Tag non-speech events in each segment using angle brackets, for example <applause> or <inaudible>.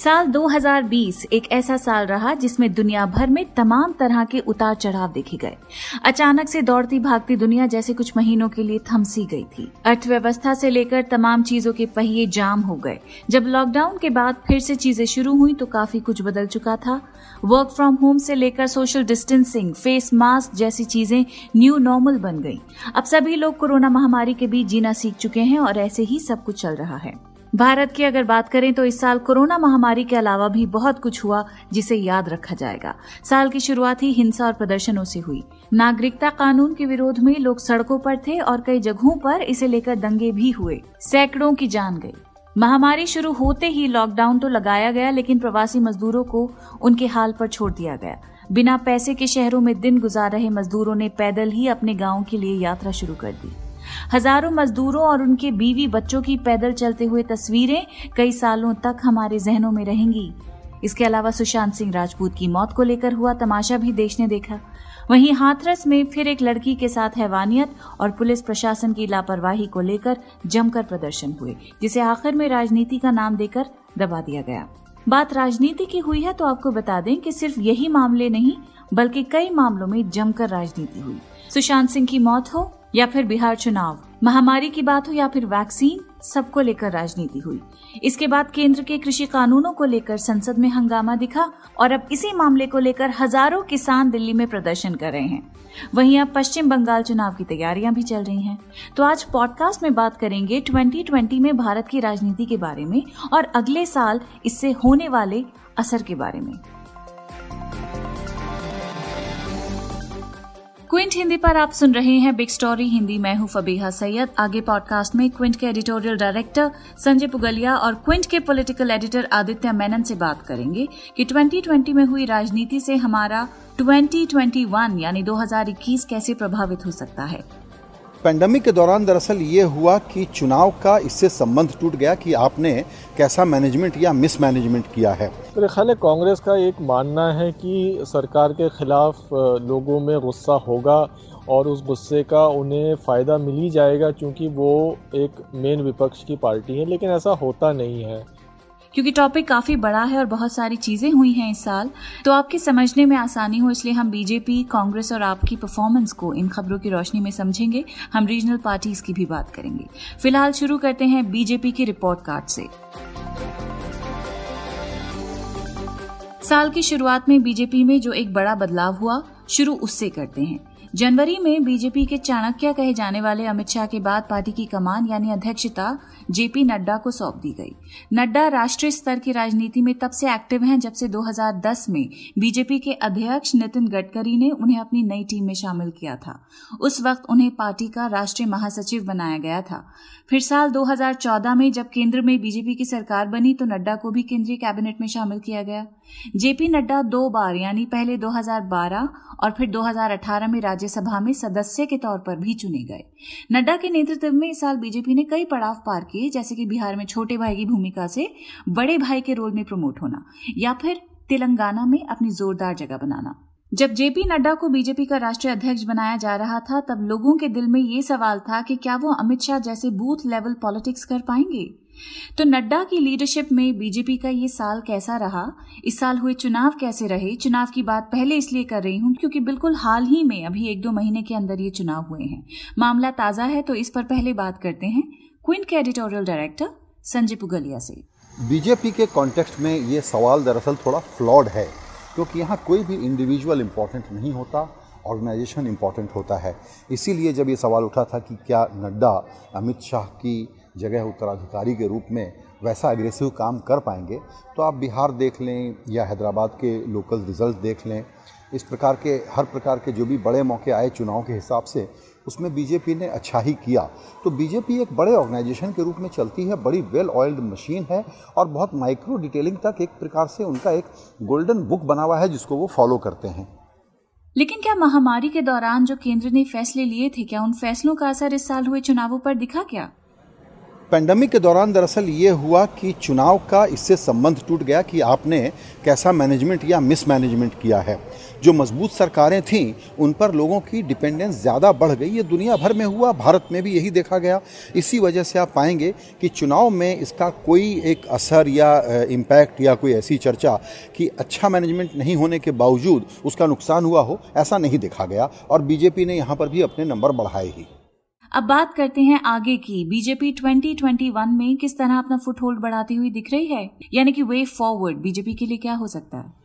साल 2020 एक ऐसा साल रहा जिसमें दुनिया भर में तमाम तरह के उतार चढ़ाव देखे गए। अचानक से दौड़ती भागती दुनिया जैसे कुछ महीनों के लिए थमसी गई थी। अर्थव्यवस्था से लेकर तमाम चीज़ों के पहिए जाम हो गए। जब लॉकडाउन के बाद फिर से चीज़ें शुरू हुई तो काफ़ी कुछ बदल चुका था। वर्क फ्रॉम होम से लेकर सोशल डिस्टेंसिंग फेस मास्क जैसी चीज़ें न्यू नॉर्मल बन गई। अब सभी लोग कोरोना महामारी के बीच जीना सीख चुके हैं और ऐसे ही सब कुछ चल रहा है। भारत की अगर बात करें तो इस साल कोरोना महामारी के अलावा भी बहुत कुछ हुआ जिसे याद रखा जाएगा। साल की शुरुआत ही हिंसा और प्रदर्शनों से हुई। नागरिकता कानून के विरोध में लोग सड़कों पर थे और कई जगहों पर इसे लेकर दंगे भी हुए। सैकड़ों की जान गई। महामारी शुरू होते ही लॉकडाउन तो लगाया गया, लेकिन प्रवासी मजदूरों को उनके हाल पर छोड़ दिया गया। बिना पैसे के शहरों में दिन गुजार रहे मजदूरों ने पैदल ही अपने गाँव के लिए यात्रा शुरू कर दी। हज़ारों मजदूरों और उनके बीवी बच्चों की पैदल चलते हुए तस्वीरें कई सालों तक हमारे जहनों में रहेंगी। इसके अलावा सुशांत सिंह राजपूत की मौत को लेकर हुआ तमाशा भी देश ने देखा। वहीं हाथरस में फिर एक लड़की के साथ हैवानियत और पुलिस प्रशासन की लापरवाही को लेकर जमकर प्रदर्शन हुए, जिसे आखिर में राजनीति का नाम देकर दबा दिया गया। बात राजनीति की हुई है तो आपको बता दें कि सिर्फ़ यही मामले नहीं बल्कि कई मामलों में जमकर राजनीति हुई। सुशांत सिंह की मौत हो या फिर बिहार चुनाव, महामारी की बात हो या फिर वैक्सीन, सबको लेकर राजनीति हुई। इसके बाद केंद्र के कृषि कानूनों को लेकर संसद में हंगामा दिखा और अब इसी मामले को लेकर हज़ारों किसान दिल्ली में प्रदर्शन कर रहे हैं। वहीं अब पश्चिम बंगाल चुनाव की तैयारियाँ भी चल रही हैं। तो आज पॉडकास्ट में बात करेंगे 2020 में भारत की राजनीति के बारे में और अगले साल इससे होने वाले असर के बारे में। क्विंट हिंदी पर आप सुन रहे हैं बिग स्टोरी हिंदी। मैं हूँ फबीहा सैयद। आगे पॉडकास्ट में क्विंट के एडिटोरियल डायरेक्टर संजय पुगलिया और क्विंट के पॉलिटिकल एडिटर आदित्य मेनन से बात करेंगे कि 2020 में हुई राजनीति से हमारा 2021 यानी 2021 कैसे प्रभावित हो सकता है। पेंडेमिक के दौरान दरअसल ये हुआ कि चुनाव का इससे संबंध टूट गया कि आपने कैसा मैनेजमेंट या मिसमैनेजमेंट किया है। मेरे ख्याल कांग्रेस का एक मानना है कि सरकार के खिलाफ लोगों में गुस्सा होगा और उस गुस्से का उन्हें फ़ायदा मिल ही जाएगा क्योंकि वो एक मेन विपक्ष की पार्टी है, लेकिन ऐसा होता नहीं है। क्योंकि टॉपिक काफ़ी बड़ा है और बहुत सारी चीज़ें हुई हैं इस साल। तो आपके समझने में आसानी हो, इसलिए हम बीजेपी कांग्रेस और आपकी परफॉर्मेंस को इन खबरों की रोशनी में समझेंगे। हम रीजनल पार्टीज़ की भी बात करेंगे। फ़िलहाल शुरू करते हैं बीजेपी की रिपोर्ट कार्ड से। साल की शुरुआत में बीजेपी में जो एक बड़ा बदलाव हुआ, शुरू उससे करते हैं। जनवरी में बीजेपी के चाणक्य कहे जाने वाले अमित शाह के बाद पार्टी की कमान यानी अध्यक्षता जेपी नड्डा को सौंप दी गई। नड्डा राष्ट्रीय स्तर की राजनीति में तब से एक्टिव हैं जब से 2010 में बीजेपी के अध्यक्ष नितिन गडकरी ने उन्हें अपनी नई टीम में शामिल किया था। उस वक्त उन्हें पार्टी का राष्ट्रीय महासचिव बनाया गया था। फिर साल 2014 में जब केंद्र में बीजेपी की सरकार बनी तो नड्डा को भी केंद्रीय कैबिनेट में शामिल किया गया। जेपी नड्डा दो बार, यानी पहले 2012 और फिर 2018 में राज्यसभा में सदस्य के तौर पर भी चुने गए। नड्डा के नेतृत्व में इस साल बीजेपी ने कई पड़ाव पार किए, जैसे कि बिहार में छोटे भाई की भूमिका से बड़े भाई के रोल में प्रमोट होना, या फिर तेलंगाना में अपनी जोरदार जगह बनाना। जब जेपी नड्डा को बीजेपी का राष्ट्रीय अध्यक्ष बनाया जा रहा था, तब लोगों के दिल में ये सवाल था कि क्या वो अमित शाह जैसे बूथ लेवल पॉलिटिक्स कर पाएँगे? तो नड्डा की लीडरशिप में बीजेपी का ये साल कैसा रहा? इस साल हुए चुनाव कैसे रहे? चुनाव की बात पहले इसलिए कर रही हूँ क्योंकि बिल्कुल हाल ही में अभी एक दो महीने के अंदर ये चुनाव हुए हैं। मामला ताज़ा है तो इस पर पहले बात करते हैं। क्विंट के एडिटोरियल डायरेक्टर संजय पुगलिया से। बीजेपी के कॉन्टेक्स्ट में ये सवाल दरअसल थोड़ा फ्लॉड है, क्योंकि यहाँ कोई भी इंडिविजुअल इम्पोर्टेंट नहीं होता ऑर्गेनाइजेशन इंपॉर्टेंट होता है। इसीलिए जब ये सवाल उठा था कि क्या नड्डा, अमित शाह की जगह उत्तराधिकारी के रूप में वैसा एग्रेसिव काम कर पाएँगे तो आप बिहार देख लें या हैदराबाद के लोकल रिज़ल्ट देख लें। इस प्रकार के, हर प्रकार के जो भी बड़े मौके आए चुनाव के हिसाब से, उसमें बीजेपी ने अच्छा ही किया। तो बीजेपी एक बड़े ऑर्गेनाइजेशन के रूप में चलती है, बड़ी वेल ऑयल्ड मशीन है और बहुत माइक्रो डिटेलिंग तक एक प्रकार से उनका एक गोल्डन बुक बना हुआ है, जिसको वो फॉलो करते हैं। लेकिन क्या महामारी के दौरान जो केंद्र ने फैसले लिए थे, क्या उन फैसलों का असर इस साल हुए चुनावों पर दिखा क्या? पेंडेमिक के दौरान दरअसल ये हुआ कि चुनाव का इससे संबंध टूट गया कि आपने कैसा मैनेजमेंट या मिसमैनेजमेंट किया है। जो मज़बूत सरकारें थीं, उन पर लोगों की डिपेंडेंस ज़्यादा बढ़ गई। ये दुनिया भर में हुआ, भारत में भी यही देखा गया। इसी वजह से आप पाएँगे कि चुनाव में इसका कोई एक असर या इम्पैक्ट या कोई ऐसी चर्चा कि अच्छा मैनेजमेंट नहीं होने के बावजूद उसका नुकसान हुआ हो, ऐसा नहीं देखा गया। और बीजेपी ने यहाँ पर भी अपने नंबर बढ़ाए ही। अब बात करते हैं आगे की। बीजेपी 2021 में किस तरह अपना फुटहोल्ड बढ़ाती हुई दिख रही है? यानी कि वे फॉरवर्ड बीजेपी के लिए क्या हो सकता है?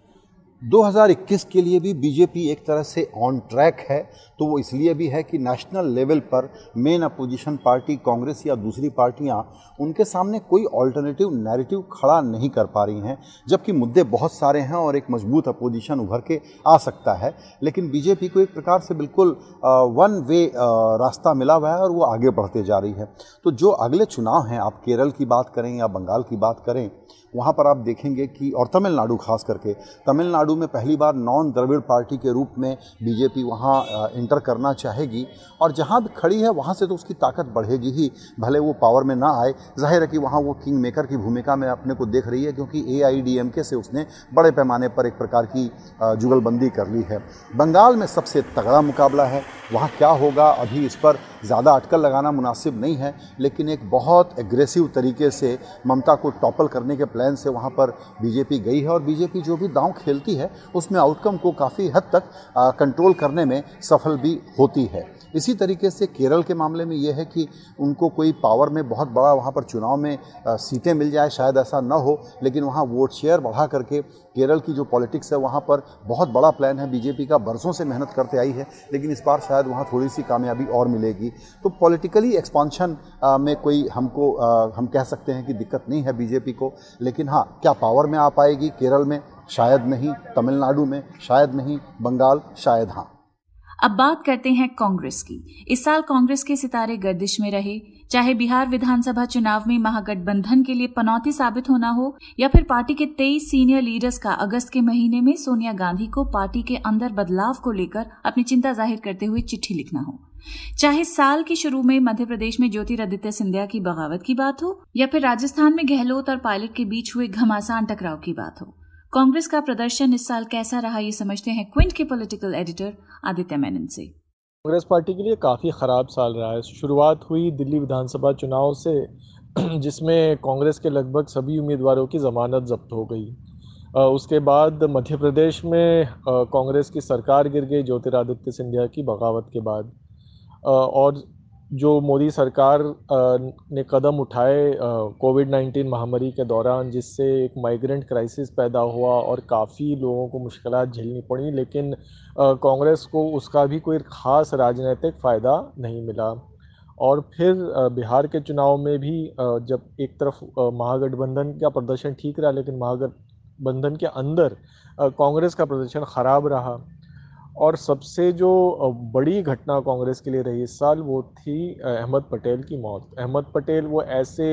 2021 के लिए भी बीजेपी एक तरह से ऑन ट्रैक है तो वो इसलिए भी है कि नेशनल लेवल पर मेन अपोजिशन पार्टी कांग्रेस या दूसरी पार्टियाँ उनके सामने कोई ऑल्टरनेटिव नैरेटिव खड़ा नहीं कर पा रही हैं, जबकि मुद्दे बहुत सारे हैं और एक मज़बूत अपोजिशन उभर के आ सकता है। लेकिन बीजेपी को एक प्रकार से बिल्कुल वन वे रास्ता मिला हुआ है और वो आगे बढ़ते जा रही है। तो जो अगले चुनाव हैं, आप केरल की बात करें या बंगाल की बात करें वहाँ पर आप देखेंगे कि, और तमिलनाडु खास करके, तमिलनाडु में पहली बार नॉन द्रविड़ पार्टी के रूप में बीजेपी वहाँ इंटर करना चाहेगी, और जहाँ भी खड़ी है वहाँ से तो उसकी ताकत बढ़ेगी ही, भले वो पावर में ना आए। ज़ाहिर है कि वहाँ वो किंग मेकर की भूमिका में अपने को देख रही है, क्योंकि ए से उसने बड़े पैमाने पर एक प्रकार की जुगलबंदी कर ली है। बंगाल में सबसे तगड़ा मुकाबला है, वहाँ क्या होगा, अभी इस पर ज़्यादा अटकल लगाना मुनासिब नहीं है, लेकिन एक बहुत एग्रेसिव तरीके से ममता को टॉपल करने के प्लान से वहाँ पर बीजेपी गई है और बीजेपी जो भी दांव खेलती है, उसमें आउटकम को काफ़ी हद तक कंट्रोल करने में सफल भी होती है। इसी तरीके से केरल के मामले में यह है कि उनको कोई पावर में बहुत बड़ा वहाँ पर चुनाव में सीटें मिल जाए, शायद ऐसा न हो, लेकिन वहाँ वोट शेयर बढ़ा करके केरल की जो पॉलिटिक्स है, वहाँ पर बहुत बड़ा प्लान है। बीजेपी का बरसों से मेहनत करते आई है, लेकिन इस बार शायद वहाँ थोड़ी सी कामयाबी और मिलेगी। तो पॉलिटिकली एक्सपांशन में कोई हमको हम कह सकते हैं कि दिक्कत नहीं है बीजेपी को, लेकिन हाँ क्या पावर में आ पाएगी केरल में? शायद नहीं। तमिलनाडु में? शायद नहीं। बंगाल? शायद हाँ। अब बात करते हैं कांग्रेस की। इस साल कांग्रेस के सितारे गर्दिश में रहे। चाहे बिहार विधानसभा चुनाव में महागठबंधन के लिए पनौती साबित होना हो, या फिर पार्टी के तेईस सीनियर लीडर्स का अगस्त के महीने में सोनिया गांधी को पार्टी के अंदर बदलाव को लेकर अपनी चिंता ज़ाहिर करते हुए चिट्ठी लिखना हो। चाहे साल के शुरू में मध्य प्रदेश में ज्योतिरादित्य सिंधिया की बगावत की बात हो, या फिर राजस्थान में गहलोत और पायलट के बीच हुए घमासान टकराव की बात हो। कांग्रेस का प्रदर्शन इस साल कैसा रहा ये समझते हैं क्विंट के पॉलिटिकल एडिटर आदित्य मेनन से। कांग्रेस पार्टी के लिए काफ़ी ख़राब साल रहा है। शुरुआत हुई दिल्ली विधानसभा चुनाव से, <clears throat> जिसमें कांग्रेस के लगभग सभी उम्मीदवारों की ज़मानत जब्त हो गई। उसके बाद मध्य प्रदेश में कांग्रेस की सरकार गिर गई ज्योतिरादित्य सिंधिया की बगावत के बाद। और जो मोदी सरकार ने कदम उठाए कोविड 19 महामारी के दौरान, जिससे एक माइग्रेंट क्राइसिस पैदा हुआ और काफ़ी लोगों को मुश्किल झेलनी पड़ी, लेकिन कांग्रेस को उसका भी कोई ख़ास राजनीतिक फ़ायदा नहीं मिला। और फिर बिहार के चुनाव में भी जब एक तरफ़ महागठबंधन का प्रदर्शन ठीक रहा, लेकिन महागठबंधन के अंदर कांग्रेस का प्रदर्शन ख़राब रहा और सबसे जो बड़ी घटना कांग्रेस के लिए रही इस साल वो थी अहमद पटेल की मौत। अहमद पटेल वो ऐसे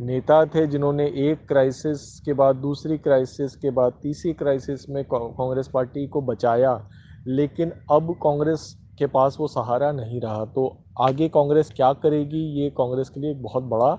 नेता थे जिन्होंने एक क्राइसिस के बाद दूसरी क्राइसिस के बाद तीसरी क्राइसिस में कांग्रेस पार्टी को बचाया लेकिन अब कांग्रेस के पास वो सहारा नहीं रहा। तो आगे कांग्रेस क्या करेगी ये कांग्रेस के लिए एक बहुत बड़ा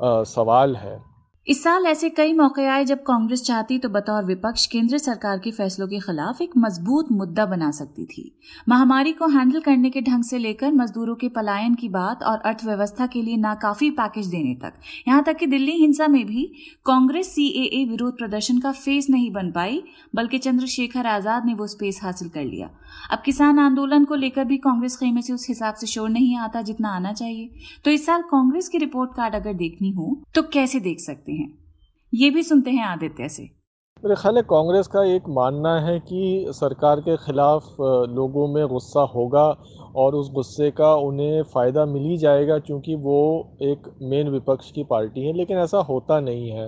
आ, सवाल है। इस साल ऐसे कई मौके आए जब कांग्रेस चाहती तो बतौर विपक्ष केंद्र सरकार के फैसलों के खिलाफ एक मज़बूत मुद्दा बना सकती थी। महामारी को हैंडल करने के ढंग से लेकर मजदूरों के पलायन की बात और अर्थव्यवस्था के लिए नाकाफी पैकेज देने तक। यहाँ तक कि दिल्ली हिंसा में भी कांग्रेस सीएए विरोध प्रदर्शन का फेस नहीं बन पाई, बल्कि चंद्रशेखर आज़ाद ने वो स्पेस हासिल कर लिया। अब किसान आंदोलन को लेकर भी कांग्रेस खेमे से उस हिसाब से शोर नहीं आता जितना आना चाहिए। तो इस साल कांग्रेस की रिपोर्ट कार्ड अगर देखनी हो तो कैसे देख सकते हैं? ये भी सुनते हैं आदित्य से। मेरे ख्याल है कांग्रेस का एक मानना है कि सरकार के ख़िलाफ़ लोगों में गुस्सा होगा और उस गुस्से का उन्हें फ़ायदा मिल ही जाएगा, क्योंकि वो एक मेन विपक्ष की पार्टी है, लेकिन ऐसा होता नहीं है।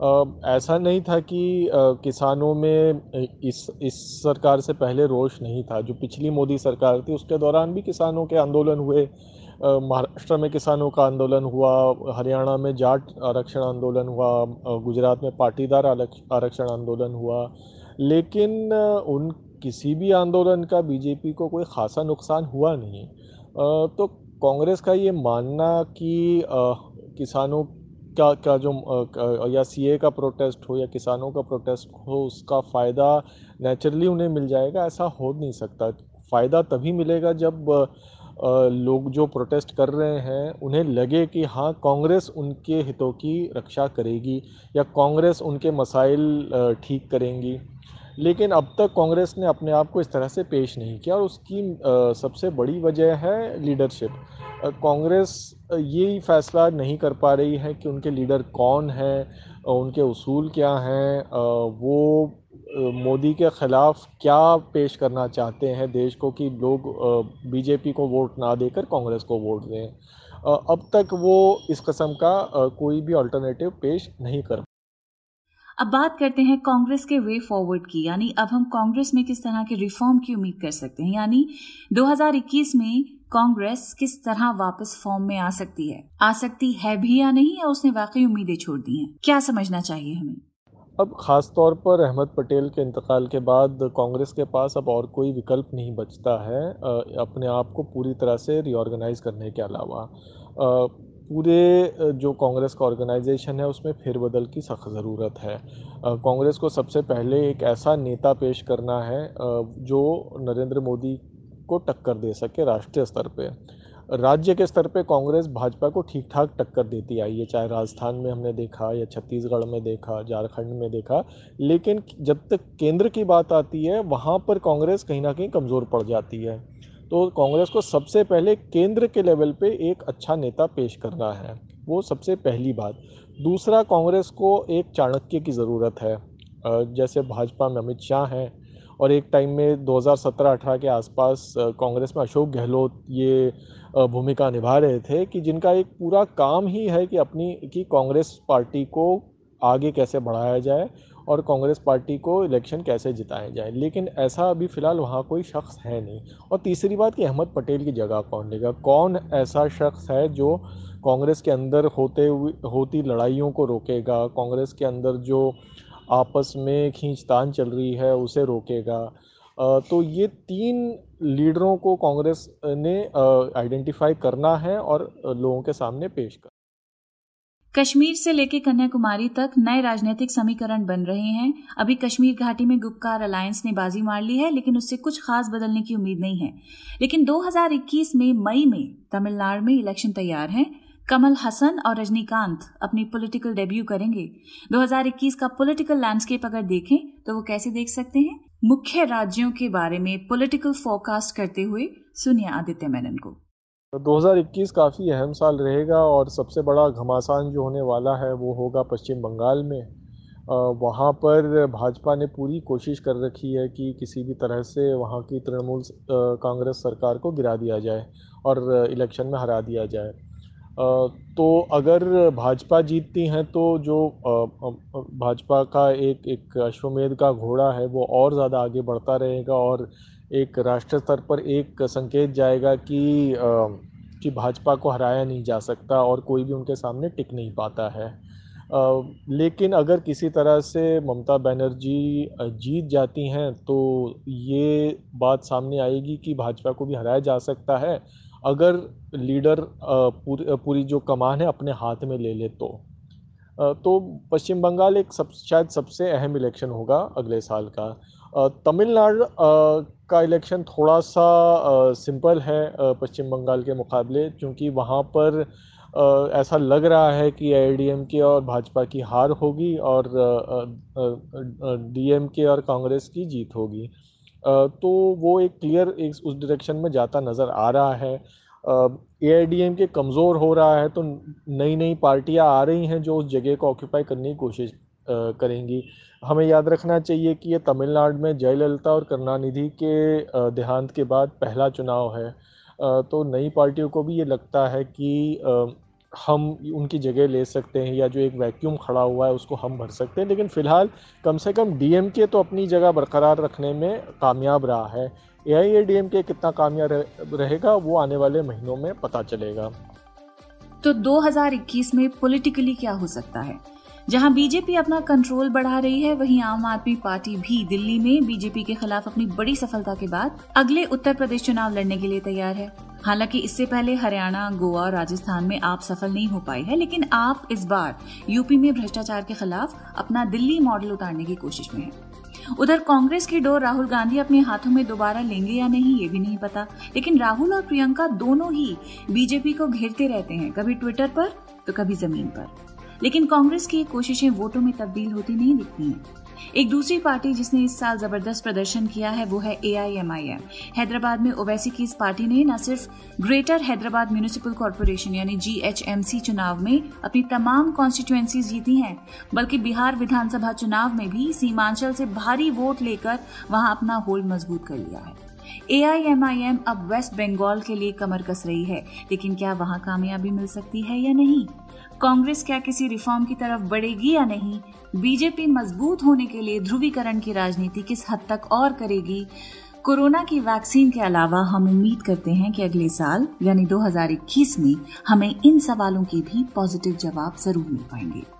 ऐसा नहीं था कि किसानों में इस इस सरकार से पहले रोष नहीं था। जो पिछली मोदी सरकार थी, उसके दौरान भी किसानों के आंदोलन हुए। महाराष्ट्र में किसानों का आंदोलन हुआ, हरियाणा में जाट आरक्षण आंदोलन हुआ गुजरात में पाटीदार आरक्षण आंदोलन हुआ। लेकिन उन किसी भी आंदोलन का बीजेपी को कोई ख़ासा नुकसान हुआ नहीं। तो कांग्रेस का ये मानना कि किसानों का का जो या सीए का प्रोटेस्ट हो या किसानों का प्रोटेस्ट हो, उसका फ़ायदा नेचुरली उन्हें मिल जाएगा, ऐसा हो नहीं सकता। फ़ायदा तभी मिलेगा जब लोग जो प्रोटेस्ट कर रहे हैं, उन्हें लगे कि हाँ कांग्रेस उनके हितों की रक्षा करेगी या कांग्रेस उनके मसाइल ठीक करेंगी। लेकिन अब तक कांग्रेस ने अपने आप को इस तरह से पेश नहीं किया और उसकी सबसे बड़ी वजह है लीडरशिप। कांग्रेस ये फैसला नहीं कर पा रही है कि उनके लीडर कौन हैं उनके उसूल क्या हैं वो मोदी के ख़िलाफ़ क्या पेश करना चाहते हैं देश को कि लोग बीजेपी को वोट ना देकर कांग्रेस को वोट दें। अब तक वो इस कस्म का कोई भी अल्टरनेटिव पेश नहीं कर अब बात करते हैं कांग्रेस के वे फॉरवर्ड की, यानी अब हम कांग्रेस में किस तरह के रिफॉर्म की उम्मीद कर सकते हैं? यानी 2021 में कांग्रेस किस तरह वापस फॉर्म में आ सकती है? आ सकती है भी या नहीं, या उसने वाकई उम्मीदें छोड़ दी हैं? क्या समझना चाहिए हमें? अब ख़ास तौर पर अहमद पटेल के इंतकाल के बाद कांग्रेस के पास अब और कोई विकल्प नहीं बचता है अपने आप को पूरी तरह से रिओर्गेनाइज करने के अलावा। पूरे जो कांग्रेस का ऑर्गेनाइजेशन है, उसमें फेरबदल की सख्त ज़रूरत है। कांग्रेस को सबसे पहले एक ऐसा नेता पेश करना है जो नरेंद्र मोदी को टक्कर दे सके राष्ट्रीय स्तर पे। राज्य के स्तर पे कांग्रेस भाजपा को ठीक ठाक टक्कर देती आई है, चाहे राजस्थान में हमने देखा, या छत्तीसगढ़ में देखा, झारखंड में देखा। लेकिन जब तक केंद्र की बात आती है, वहाँ पर कांग्रेस कहीं ना कहीं कमज़ोर पड़ जाती है। तो कांग्रेस को सबसे पहले केंद्र के लेवल पे एक अच्छा नेता पेश करना है, वो सबसे पहली बात। दूसरा, कांग्रेस को एक चाणक्य की ज़रूरत है। जैसे भाजपा में अमित शाह हैं और एक टाइम में 2017-18 के आसपास कांग्रेस में अशोक गहलोत ये भूमिका निभा रहे थे कि जिनका एक पूरा काम ही है कि अपनी, कि कांग्रेस पार्टी को आगे कैसे बढ़ाया जाए और कांग्रेस पार्टी को इलेक्शन कैसे जिताया जाए। लेकिन ऐसा अभी फ़िलहाल वहाँ कोई शख्स है नहीं। और तीसरी बात कि अहमद पटेल की जगह कौन लेगा? कौन ऐसा शख्स है जो कांग्रेस के अंदर होते हुए, होती लड़ाइयों को रोकेगा? कांग्रेस के अंदर जो आपस में खींचतान चल रही है, उसे रोकेगा? तो ये तीन लीडरों को कांग्रेस ने आइडेंटिफाई करना है और लोगों के सामने पेश कर कश्मीर से लेकर कन्याकुमारी तक नए राजनीतिक समीकरण बन रहे हैं। अभी कश्मीर घाटी में गुप्कार अलायंस ने बाजी मार ली है, लेकिन उससे कुछ खास बदलने की उम्मीद नहीं है। लेकिन 2021 में, मई में तमिलनाडु में इलेक्शन तैयार हैं। कमल हसन और रजनीकांत अपनी पॉलिटिकल डेब्यू करेंगे। 2021 का पॉलिटिकल लैंडस्केप अगर देखें तो वो कैसे देख सकते हैं? मुख्य राज्यों के बारे में पॉलिटिकल फोरकास्ट करते हुए सुनिए आदित्य मेनन को। 2021 काफ़ी अहम साल रहेगा और सबसे बड़ा घमासान जो होने वाला है वो होगा पश्चिम बंगाल में। वहाँ पर भाजपा ने पूरी कोशिश कर रखी है कि किसी भी तरह से वहाँ की तृणमूल कांग्रेस सरकार को गिरा दिया जाए और इलेक्शन में हरा दिया जाए। तो अगर भाजपा जीतती हैं तो जो भाजपा का एक एक अश्वमेध का घोड़ा है वो और ज़्यादा आगे बढ़ता रहेगा और एक राष्ट्र स्तर पर एक संकेत जाएगा कि कि भाजपा को हराया नहीं जा सकता और कोई भी उनके सामने टिक नहीं पाता है। लेकिन अगर किसी तरह से ममता बनर्जी जीत जाती हैं तो ये बात सामने आएगी कि भाजपा को भी हराया जा सकता है। अगर लीडर पूरी पूरी जो कमान है अपने हाथ में ले ले तो। तो पश्चिम बंगाल एक सब, शायद सबसे अहम इलेक्शन होगा अगले साल का। तमिलनाडु का इलेक्शन थोड़ा सा सिंपल है पश्चिम बंगाल के मुकाबले, क्योंकि वहाँ पर ऐसा लग रहा है कि आई के और भाजपा की हार होगी और डीएमके और कांग्रेस की जीत होगी। तो वो एक क्लियर एक उस डायरेक्शन में जाता नज़र आ रहा है। ए के कमज़ोर हो रहा है तो नई नई पार्टियाँ आ रही हैं जो उस जगह को ऑक्यूपाई करने की कोशिश करेंगी। हमें याद रखना चाहिए कि ये तमिलनाडु में जयललिता और करुणानिधि के देहांत के बाद पहला चुनाव है। तो नई पार्टियों को भी ये लगता है कि हम उनकी जगह ले सकते हैं या जो एक वैक्यूम खड़ा हुआ है उसको हम भर सकते हैं। लेकिन फ़िलहाल कम से कम डीएमके तो अपनी जगह बरकरार रखने में कामयाब रहा है। ए आई ए डी एम के कितना कामयाब रहेगा, वो आने वाले महीनों में पता चलेगा। तो 2021 में पॉलिटिकली क्या हो सकता है? जहाँ बीजेपी अपना कंट्रोल बढ़ा रही है, वहीं आम आदमी पार्टी भी दिल्ली में बीजेपी के खिलाफ अपनी बड़ी सफलता के बाद अगले उत्तर प्रदेश चुनाव लड़ने के लिए तैयार है। हालाँकि इससे पहले हरियाणा, गोवा और राजस्थान में आप सफल नहीं हो पाए हैं, लेकिन आप इस बार यूपी में भ्रष्टाचार के खिलाफ अपना दिल्ली मॉडल उतारने की कोशिश में हैं। उधर कांग्रेस की डोर राहुल गांधी अपने हाथों में दोबारा लेंगे या नहीं, ये भी नहीं पता। लेकिन राहुल और प्रियंका दोनों ही बीजेपी को घेरते रहते हैं, कभी ट्विटर पर तो कभी ज़मीन पर। लेकिन कांग्रेस की कोशिशें वोटों में तब्दील होती नहीं दिखती हैं। एक दूसरी पार्टी जिसने इस साल ज़बरदस्त प्रदर्शन किया है, वो है एआईएमआईएम हैदराबाद में ओवैसी की इस पार्टी ने न सिर्फ़ ग्रेटर हैदराबाद म्यूनिसिपल कॉरपोरेशन यानी जीएचएमसी चुनाव में अपनी तमाम कॉन्स्टिट्यूएंसी जीती हैं, बल्कि बिहार विधानसभा चुनाव में भी सीमांचल से भारी वोट लेकर वहाँ अपना होल्ड मज़बूत कर लिया है। एआईएमआईएम अब वेस्ट बंगाल के लिए कमर कस रही है, लेकिन क्या वहाँ कामयाबी मिल सकती है या नहीं? कांग्रेस क्या किसी रिफॉर्म की तरफ़ बढ़ेगी या नहीं? बीजेपी मज़बूत होने के लिए ध्रुवीकरण की राजनीति किस हद तक और करेगी? कोरोना की वैक्सीन के अलावा हम उम्मीद करते हैं कि अगले साल, यानी 2021 में, हमें इन सवालों के भी पॉजिटिव जवाब ज़रूर मिल पाएँगे।